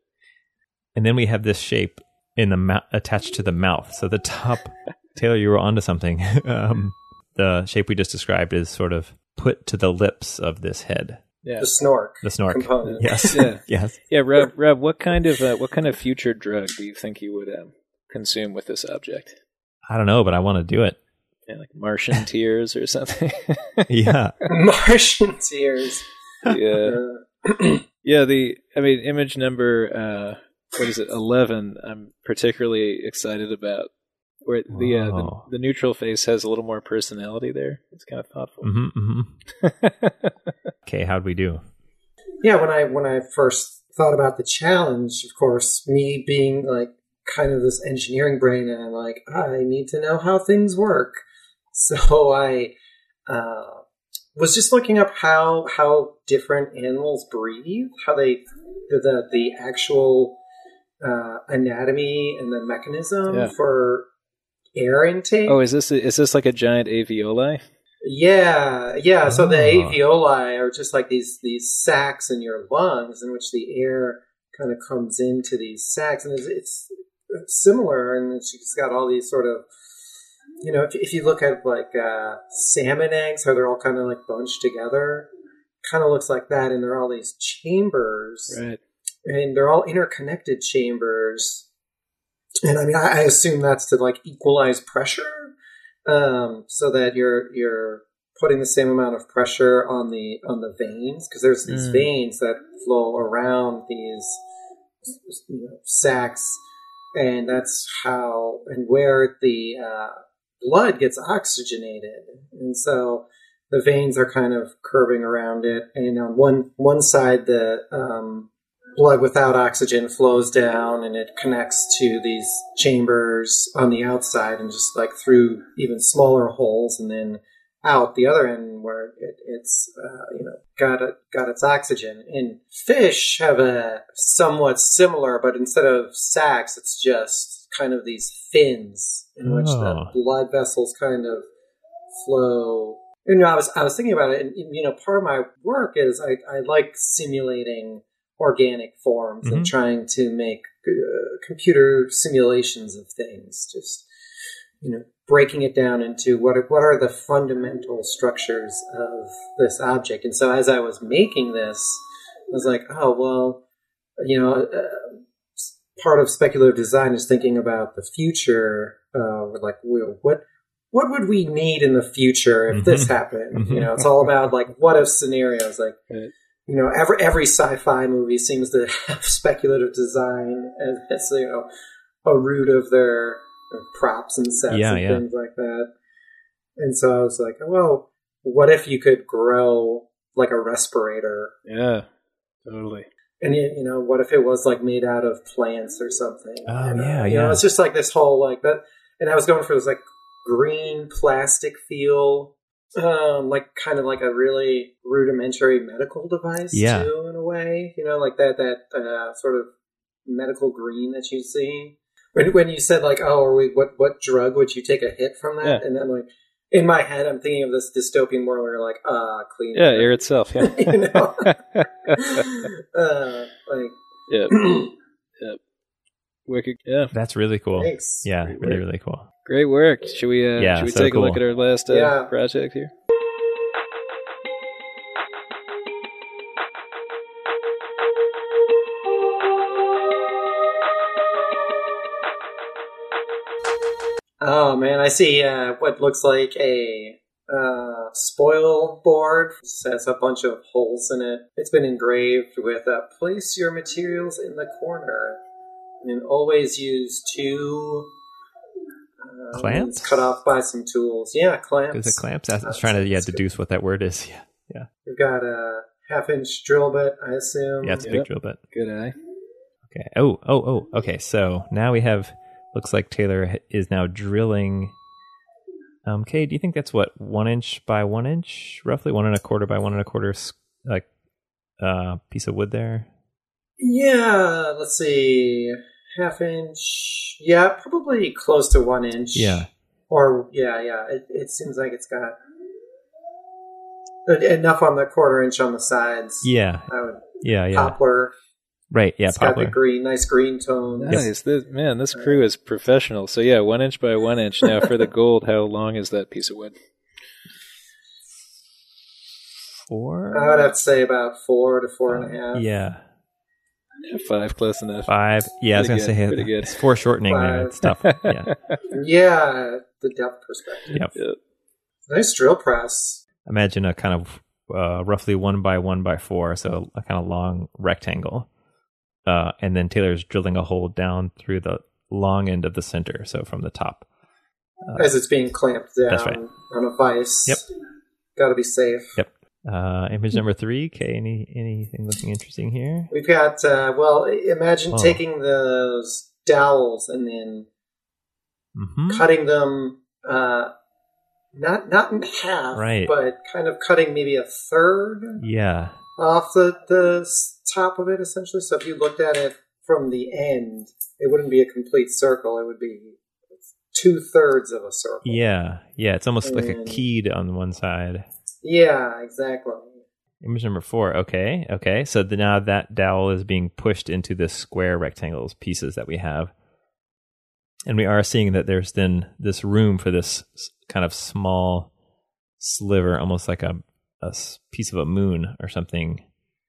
And then we have this shape in the mou- attached to the mouth. So the top, Taylor, you were onto something. um, the shape we just described is sort of put to the lips of this head, Yeah. The snork the snork. component. Yes, Yeah. yes. Yeah, Rob, Rob, what kind of uh, what kind of future drug do you think you would um, consume with this object? I don't know, but I want to do it. Yeah, like Martian tears or something. Yeah, Martian tears. yeah, Uh, yeah. The I mean, image number uh, what is it? Eleven. I'm particularly excited about. Where the, uh, the the neutral face has a little more personality there. It's kind of thoughtful. hmm hmm Okay, how'd we do? yeah, when I when I first thought about the challenge, of course, me being like kind of this engineering brain, and I'm like, I need to know how things work. So I uh, was just looking up how how different animals breathe, how they the the, actual uh, anatomy and the mechanism Yeah. for air intake. oh, is this is this like a giant alveoli? Yeah, yeah. So the Ah. alveoli are just like these these sacs in your lungs, in which the air kind of comes into these sacs, and it's, it's similar. And she's got all these sort of, you know, if, if you look at like uh, salmon eggs, how they're all kind of like bunched together, kind of looks like that. And there are all these chambers, Right. and they're all interconnected chambers. And I mean, I, I assume that's to like equalize pressure, um, so that you're you're putting the same amount of pressure on the on the veins because there's these Mm. veins that flow around these you know, sacs, and that's how and where the uh, blood gets oxygenated, and so the veins are kind of curving around it, and on one one side the um, blood without oxygen flows down and it connects to these chambers on the outside and just like through even smaller holes and then out the other end where it, it's uh, you know got got its oxygen. And fish have a somewhat similar but instead of sacs it's just kind of these fins in which the Oh. blood vessels kind of flow you know, I was I was thinking about it, and you know, part of my work is I, I like simulating organic forms and Mhm. trying to make uh, computer simulations of things. Just you know, breaking it down into what are, what are the fundamental structures of this object. And so, as I was making this, I was like, oh well, you know. Uh, Part of speculative design is thinking about the future, uh, like what what would we need in the future if this Mhm. happened? You Mhm. know, it's all about like what if scenarios. Like, Right. you know, every every sci-fi movie seems to have speculative design as, as you know a root of their props and sets Yeah, and yeah. things like that. And so I was like, well, what if you could grow like a respirator? Yeah. Totally. And you, you know, what if it was like made out of plants or something? Oh, You know? yeah, You know, yeah. it's just like this whole like that. And I was going for this like green plastic feel, um, like kind of like a really rudimentary medical device Yeah. too, in a way. You know, like that that uh, sort of medical green that you see. When when you said like, oh, are we what what drug would you take a hit from that? Yeah. And then like in my head, I'm thinking of this dystopian world where you're like, ah, clean. Yeah, air itself. Yeah. you know, uh, like yep. Yep. Wicked. Yeah. That's really cool. thanks. Yeah, Great really, work. really cool. Great work. Should we? Uh, Yeah, should we so take a look at our last uh, Yeah. project here? Oh man, I see uh, what looks like a uh, spoil board. It has a bunch of holes in it. It's been engraved with uh, "Place your materials in the corner," and always use two. Uh, Clamps? Cut off by some tools. Yeah, clamps. Is it clamps? I was That's- trying to yeah deduce what that word is. Yeah, yeah. We've got a half-inch drill bit, I assume. yeah, it's a Yep. big drill bit. Good eye. Okay. Oh, oh, oh. Okay. So now we have. Looks like Taylor is now drilling. Um, Kay, do you think that's what one inch by one inch, roughly one and a quarter by one and a quarter, like, uh, piece of wood there? Yeah, let's see. Half inch. Yeah, probably close to one inch. Yeah. Or, yeah, yeah. It, it seems like it's got enough on the quarter inch on the sides. Yeah. I would, Yeah. Yeah. Poplar. Right. Yeah. it's got the green, nice green tone. Nice. This, man, this crew is professional. So yeah, one inch by one inch. Now for the gold, how long is that piece of wood? Four. I would have to say about four to four and a half. Yeah. Yeah, five, close enough. Five. Yeah. I was gonna good, say pretty good. it's foreshortening there. Five. It's tough. Yeah. Yeah, the depth perspective. Yep. Yep. Nice drill press. Imagine a kind of uh, roughly one by one by four, so a kind of long rectangle. Uh, and then Taylor's drilling a hole down through the long end of the center, so from the top. As it's being clamped down That's right. on a vise. Yep. Got to be safe. Yep. Uh, image number three. Okay, any anything looking interesting here? We've got, uh, well, imagine Oh. taking those dowels and then hmm cutting them, uh, not not in half, Right. but kind of cutting maybe a third Yeah. off the, the top of it, essentially. So if you looked at it from the end, it wouldn't be a complete circle. It would be two thirds of a circle. Yeah. Yeah. It's almost like a keyed on one side. Yeah, exactly. Image number four. Okay. Okay. So the, now that dowel is being pushed into the square rectangles pieces that we have. And we are seeing that there's then this room for this kind of small sliver, almost like a piece of a moon or something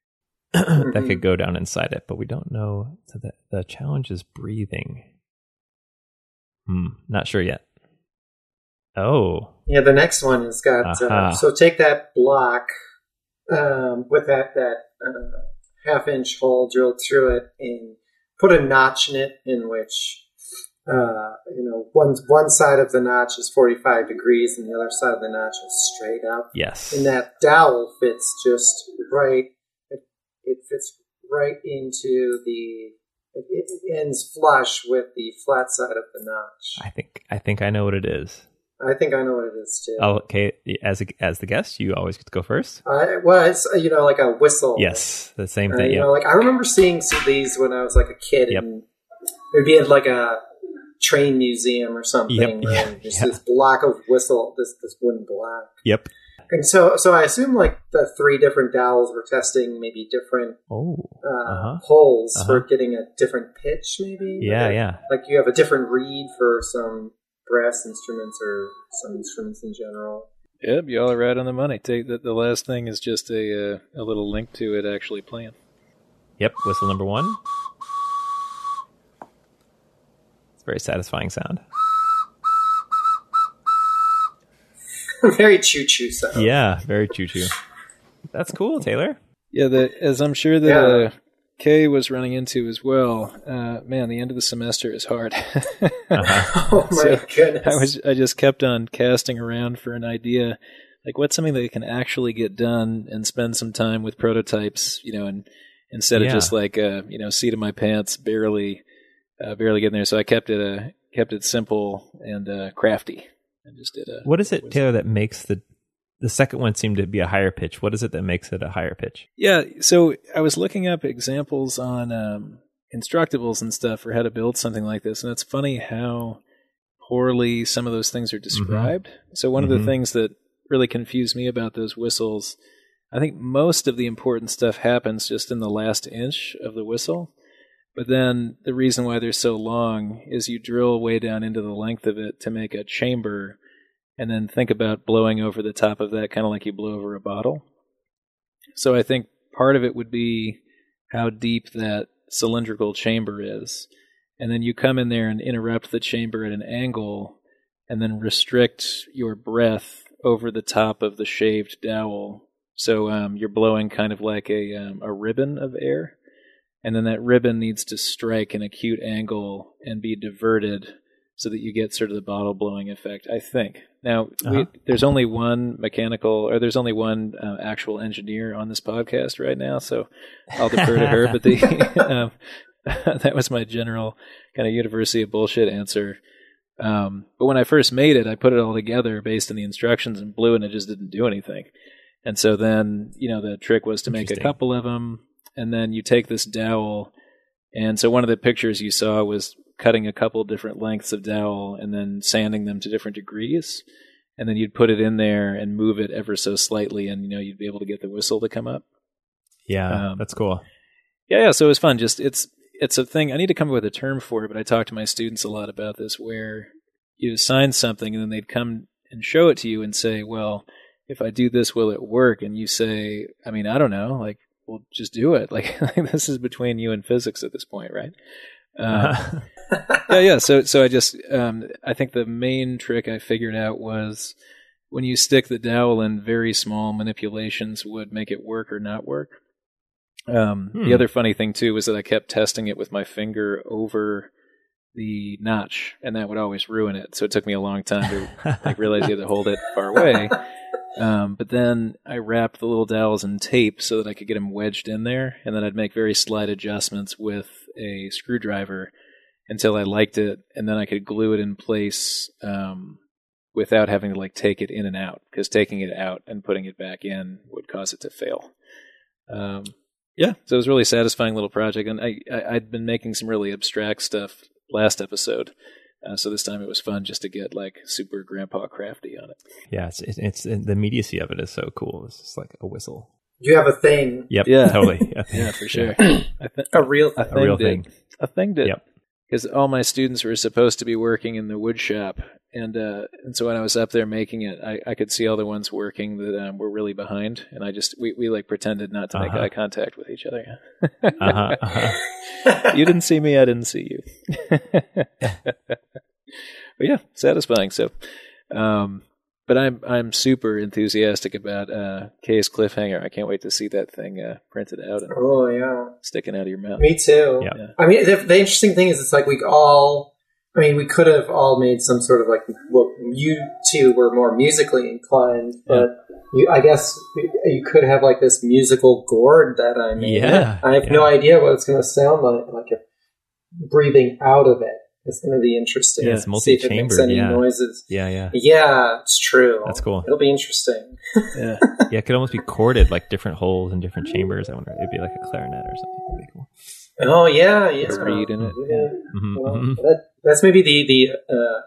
that could go down inside it. But we don't know. So the, the challenge is breathing. Hmm. Not sure yet. Oh. Yeah, the next one has got. Uh, Aha. so take that block um, with that that uh, half inch hole drilled through it, and put a notch in it, in which uh, you know one one side of the notch is forty five degrees, and the other side of the notch is straight up. Yes. And that dowel fits just right. It, it fits right into the. It ends flush with the flat side of the notch. I think I think I know what it is. I think I know what it is too. Oh, okay. As a, as the guest, you always get to go first. Uh, well, it's you know like a whistle. Yes, the same Uh, thing. you yeah. know, like I remember seeing some of these when I was like a kid, Yep. and it'd be at like a train museum or something. Yep, yeah, Just yeah. this block of whistle, this this wooden block. Yep. And so, so I assume like the three different dowels were testing maybe different Oh. uh, Uh-huh. holes for Uh-huh. getting a different pitch, maybe. Yeah, like, yeah. Like you have a different reed for some brass instruments or some instruments in general. Yep, you all are right on the money. Take the, the last thing is just a uh, a little link to it actually playing. Yep. Whistle number one. It's a very satisfying sound. Very choo choo sound. Yeah, very choo choo. That's cool, Taylor. Yeah, the, as I'm sure the Yeah. Kay was running into as well. Uh, man, the end of the semester is hard. Uh-huh. Oh my So, goodness. I was I just kept on casting around for an idea, like what's something that can actually get done and spend some time with prototypes, you know, and instead Yeah. of just like uh, you know, seat of my pants, barely, uh, barely getting there. So I kept it uh, kept it simple and uh, crafty, and just did a. What is it, Taylor, that makes the the second one seemed to be a higher pitch? What is it that makes it a higher pitch? Yeah, so I was looking up examples on um, instructables and stuff for how to build something like this, and it's funny how poorly some of those things are described. So one of Mhm. the things that really confused me about those whistles, I think most of the important stuff happens just in the last inch of the whistle. But then the reason why they're so long is you drill way down into the length of it to make a chamber and then think about blowing over the top of that kind of like you blow over a bottle. So I think part of it would be how deep that cylindrical chamber is. And then you come in there and interrupt the chamber at an angle and then restrict your breath over the top of the shaved dowel. So um, you're blowing kind of like a, um, a ribbon of air. And then that ribbon needs to strike an acute angle and be diverted so that you get sort of the bottle blowing effect, I think. Now, Uh-huh. there's only one mechanical, or there's only one uh, actual engineer on this podcast right now, so I'll defer to her. But the um, that was my general kind of University of bullshit answer. Um, but when I first made it, I put it all together based on the instructions and blew, and it just didn't do anything. And so then, you know, the trick was to make a couple of them, and then you take this dowel. And so one of the pictures you saw was cutting a couple different lengths of dowel and then sanding them to different degrees. And then you'd put it in there and move it ever so slightly, and you know you'd be able to get the whistle to come up. Yeah, Um, that's cool. Yeah, yeah. So it was fun. Just it's it's a thing. I need to come up with a term for it, but I talk to my students a lot about this, where you assign something and then they'd come and show it to you and say, "Well, if I do this, will it work?" And you say, "I mean, I don't know. Like, well, just do it. Like, like this is between you and physics at this point, right?" Um, yeah, yeah. So, so I just, um, I think the main trick I figured out was when you stick the dowel in, very small manipulations would make it work or not work. Um, Hmm. The other funny thing too was that I kept testing it with my finger over the notch, and that would always ruin it. So it took me a long time to like realize you had to hold it far away. Um, but then I wrapped the little dowels in tape so that I could get them wedged in there, and then I'd make very slight adjustments with a screwdriver until I liked it, and then I could glue it in place um, without having to like take it in and out, because taking it out and putting it back in would cause it to fail. Um, yeah, so it was a really satisfying little project, and I, I I'd been making some really abstract stuff last episode. Uh, so this time it was fun just to get like super grandpa crafty on it. yeah, it's, it's it's the immediacy of it is so cool. It's just like a whistle. You have a thing, Yep. Yeah. Totally. Yeah, for sure. Yeah. Th- a real a thing. thing real did. thing. A thing did. Yep. Because all my students were supposed to be working in the wood shop, and uh, and so when I was up there making it, I, I could see all the ones working that um, were really behind, and I just we, we like pretended not to make Uh-huh. eye contact with each other. Uh-huh, uh-huh. you didn't see me, I didn't see you. but yeah, satisfying. So, um, but I'm I'm super enthusiastic about uh, Kay's cliffhanger. I can't wait to see that thing uh, printed out and Oh yeah, sticking out of your mouth. me too. Yeah. Yeah. I mean, the, the interesting thing is, it's like we all. I mean, we could have all made some sort of like. Well, you two were more musically inclined, but you, I guess you could have like this musical gourd that I made. Yeah, I have yeah. no idea what it's going to sound like. Like if breathing out of it, it's going to be interesting. Yeah, it's See if it makes multi-chambered, any yeah. noises. yeah, yeah, Yeah, it's true. That's cool. It'll be interesting. Yeah. yeah. It could almost be corded like different holes in different chambers. I wonder it'd be like a clarinet or something. That'd be cool. Oh yeah, yeah. A reed in it. Yeah. Mhm, Well, mhm. that, that's maybe the the uh,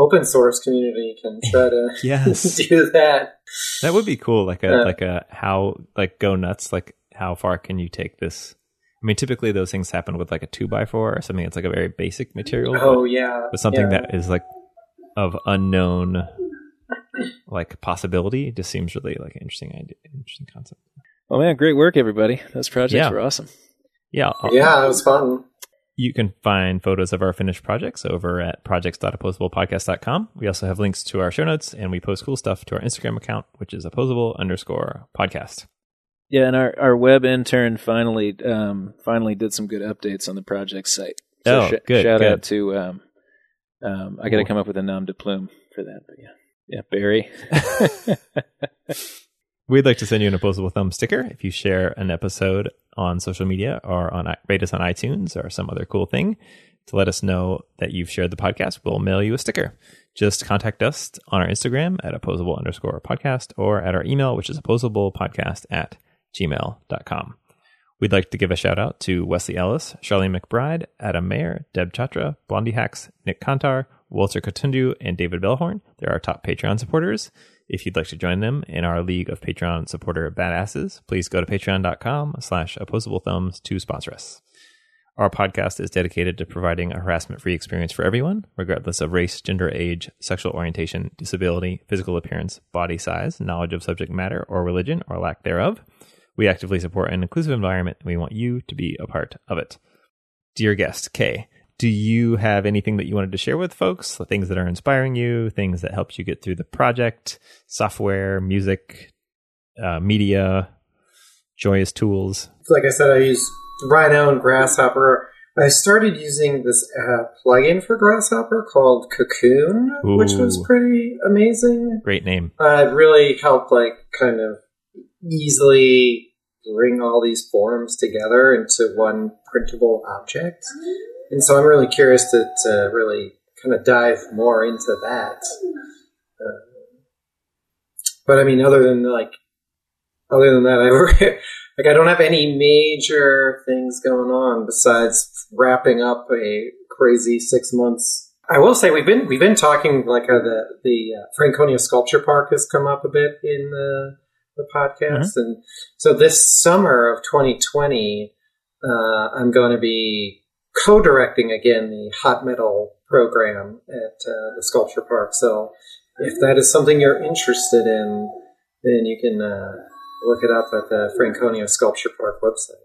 open source community can try to Yes, do that. that would be cool. Like a Yeah. like a how like go nuts. Like how far can you take this? I mean, typically those things happen with like a two by four or something that's like a very basic material. but- Oh yeah, but something yeah. that is like of unknown like possibility just seems really like an interesting idea interesting concept Well, man, great work, everybody. Those projects Yeah. were awesome. yeah I'll- yeah, that was fun. you can find photos of our finished projects over at projects.opposablepodcast.com we also have links to our show notes and we post cool stuff to our instagram account which is opposable underscore podcast Yeah, and our, our web intern finally um, finally did some good updates on the project site. Oh, sh- good, Shout good. out to um, um, I got to come up with a nom de plume for that, but yeah, yeah, Barry. We'd like to send you an opposable thumb sticker if you share an episode on social media or on rate us on iTunes or some other cool thing to let us know that you've shared the podcast. We'll mail you a sticker. Just contact us on our Instagram at opposable underscore podcast or at our email, which is opposablepodcast at gmail.com. We'd like to give a shout out to Wesley Ellis, Charlene McBride, Adam Mayer, Deb Chatra, Blondie Hacks, Nik Kantar, Walter Kitundu, and David Bellhorn. They're our top Patreon supporters. If you'd like to join them in our league of Patreon supporter badasses, please go to patreon.com slash opposable thumbs to sponsor us. Our podcast is dedicated to providing a harassment free experience for everyone, regardless of race, gender, age, sexual orientation, disability, physical appearance, body size, knowledge of subject matter, or religion, or lack thereof. We actively support an inclusive environment and we want you to be a part of it. Dear guest, Kay, do you have anything that you wanted to share with folks? The things that are inspiring you, things that helped you get through the project, software, music, uh, media, joyous tools? Like I said, I use Rhino and Grasshopper. I started using this uh, plugin for Grasshopper called Cocoon, Ooh. which was pretty amazing. Great name. Uh, it really helped, like, kind of easily bring all these forms together into one printable object. And so I'm really curious to, to really kind of dive more into that. Uh, but I mean, other than like, other than that, I like I don't have any major things going on besides wrapping up a crazy six months. I will say we've been we've been talking like the the uh, Franconia Sculpture Park has come up a bit in the the podcast. Mm-hmm. And so this summer of 2020, uh, I'm going to be co-directing again the hot metal program at uh, the Sculpture Park. So if that is something you're interested in, then you can uh, look it up at the Franconia Sculpture Park website.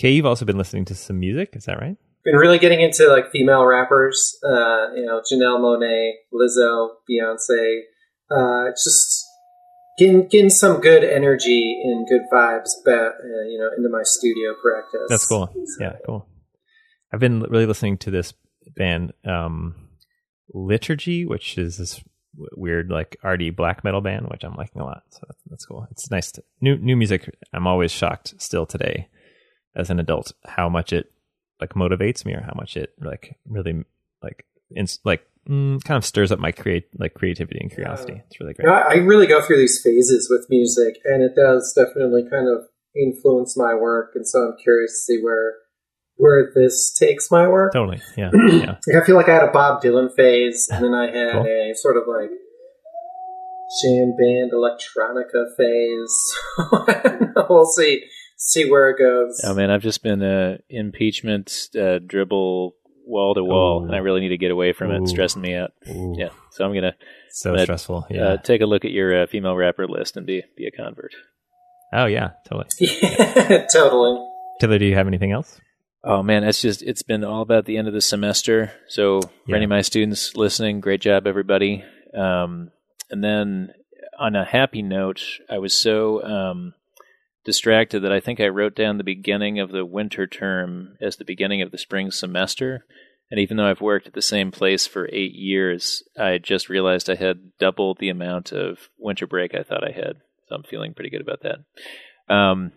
Okay, you've also been listening to some music, is that right? Been really getting into like female rappers, uh, you know, Janelle Monáe, Lizzo, Beyonce. Uh, just getting getting some good energy and good vibes back, uh, you know, into my studio practice. That's cool. So. Yeah, cool. I've been really listening to this band, um, Liturgy, which is this weird like arty black metal band, which I'm liking a lot. So that's, that's cool. It's nice to new new music. I'm always shocked still today as an adult how much it like motivates me or how much it like really like in, like mm, kind of stirs up my create like creativity and curiosity. Yeah. It's really great. You know, I really go through these phases with music, and it does definitely kind of influence my work. And so I'm curious to see where where this takes my work. Totally, yeah. yeah. I feel like I had a Bob Dylan phase, and then I had cool. a sort of like jam band electronica phase. we'll see see where it goes. Oh man, I've just been uh, impeachment uh, dribble wall to wall, and I really need to get away from it. It's stressing me out. Ooh. Yeah, so I'm gonna so gonna, stressful. Uh, yeah, uh, take a look at your uh, female rapper list and be be a convert. Oh yeah, totally. Yeah, totally. Taylor, do you have anything else? Oh man, it's just it's been all about the end of the semester. So for any of my students listening, great job everybody. Um, and then on a happy note, I was so um, distracted that I think I wrote down the beginning of the winter term as the beginning of the spring semester. And even though I've worked at the same place for eight years, I just realized I had double the amount of winter break I thought I had. So I'm feeling pretty good about that. Um,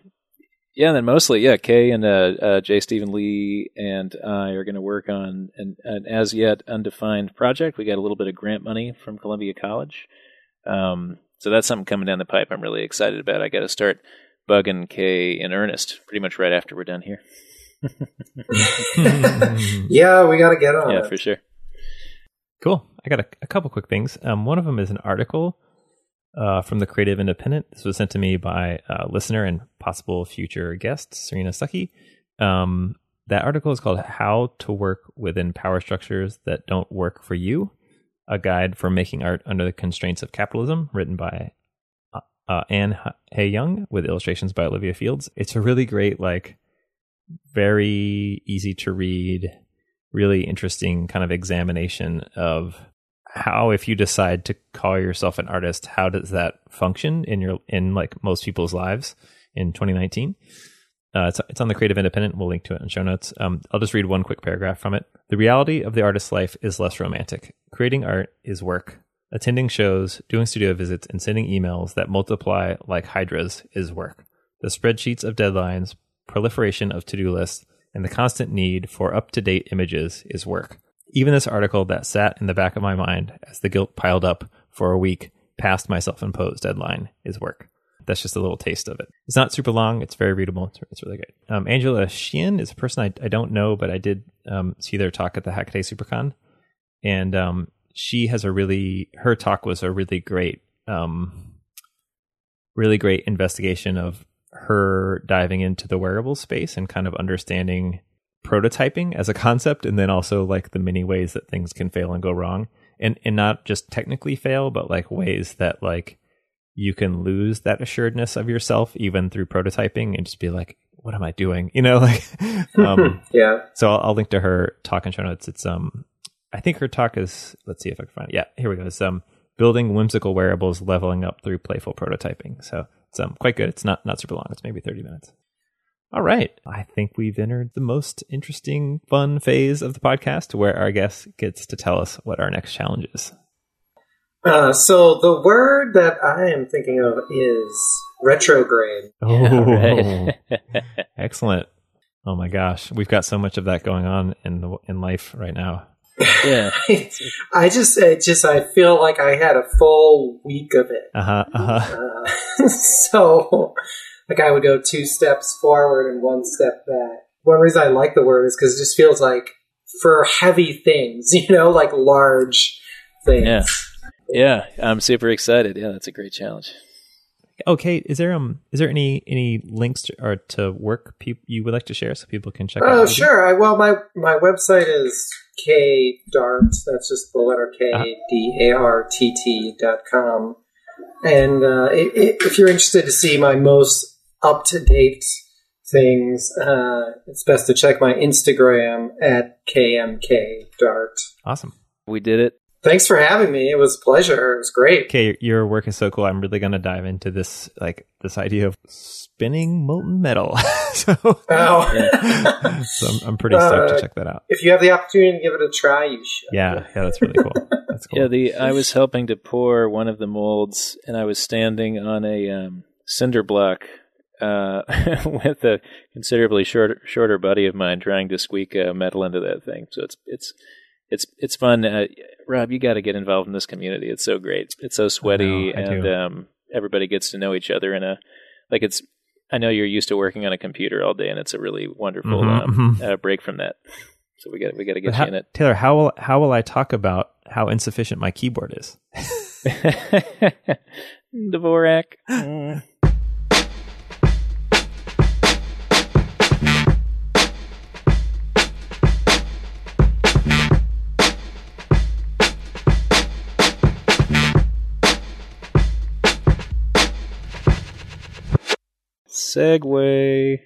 yeah, and then mostly, yeah, Kay and uh, uh, J. Stephen Lee and I are going to work on an, an, as yet undefined project. We got a little bit of grant money from Columbia College. Um, so that's something coming down the pipe I'm really excited about. I got to start bugging Kay in earnest pretty much right after we're done here. yeah, we got to get on. Yeah, it. for sure. Cool. I got a, a couple quick things. Um, one of them is an article uh, from the Creative Independent. This was sent to me by a listener and possible future guest, Serena Stuckey. Um, that article is called How to Work Within Power Structures That Don't Work for You A Guide for Making Art Under the Constraints of Capitalism, written by uh, Anne Hay Young with illustrations by Olivia Fields. It's a really great, like, very easy to read, really interesting kind of examination of how, if you decide to call yourself an artist, how does that function in your in like most people's lives in 2019? Uh, it's, it's on the Creative Independent. We'll link to it in show notes. Um, I'll just read one quick paragraph from it. The reality of the artist's life is less romantic. Creating art is work. Attending shows, doing studio visits, and sending emails that multiply like hydras is work. The spreadsheets of deadlines, proliferation of to do lists, and the constant need for up to date images is work. Even this article that sat in the back of my mind as the guilt piled up for a week past my self imposed deadline is work. that's just a little taste of it. It's not super long. It's very readable. It's, really good. Um, Angela Sheehan is a person I, I don't know, but I did um, see their talk at the Hackaday SuperCon, and um, she has a really her talk was a really great, um, really great investigation of her diving into the wearable space and kind of understanding prototyping as a concept, and then also like the many ways that things can fail and go wrong, and and not just technically fail, but like ways that like you can lose that assuredness of yourself even through prototyping and just be like, what am I doing? You know, like, um, yeah. So I'll, I'll, link to her talk and show notes. It's, um, I think her talk is, let's see if I can find it. Yeah, here we go. It's, um, building whimsical wearables, leveling up through playful prototyping. So it's, um, quite good. It's not, not super long. It's maybe 30 minutes. All right. I think we've entered the most interesting, fun phase of the podcast where our guest gets to tell us what our next challenge is. Uh, so the word that I am thinking of is retrograde. Oh, right. excellent! Oh my gosh, we've got so much of that going on in the, in life right now. Yeah, I just, I just, I feel like I had a full week of it. Uh-huh, uh-huh. Uh, so, like, I would go two steps forward and one step back. One reason I like the word is because it just feels like for heavy things, you know, like large things. Yeah yeah, I'm super excited. Yeah, that's a great challenge. Okay, is there um is there any any links to, or to work pe- you would like to share so people can check oh, out? Oh, sure. I, well, my my website is k dart. That's just the letter K uh-huh. D A R T T dot com. And uh, it, it, if you're interested to see my most up to date things, uh, it's best to check my Instagram at kmk dart. Awesome. We did it. Thanks for having me. It was a pleasure. It was great. Okay, your work is so cool. I'm really going to dive into this, like this idea of spinning molten metal. so, oh. so I'm, I'm pretty stoked uh, to check that out. If you have the opportunity to give it a try, you should. Yeah, yeah, that's really cool. That's cool. Yeah, the I was helping to pour one of the molds, and I was standing on a um, cinder block uh, with a considerably shorter shorter buddy of mine trying to squeak uh, metal into that thing. So it's it's it's it's fun. Uh, Rob, you got to get involved in this community. It's so great. It's so sweaty, I know, I and um, everybody gets to know each other in a like it's. I know you're used to working on a computer all day, and it's a really wonderful mm-hmm, um, mm-hmm. Uh, break from that. So we got we got to get how, you in it, Taylor. How will how will I talk about how insufficient my keyboard is? Dvorak. Mm. Segway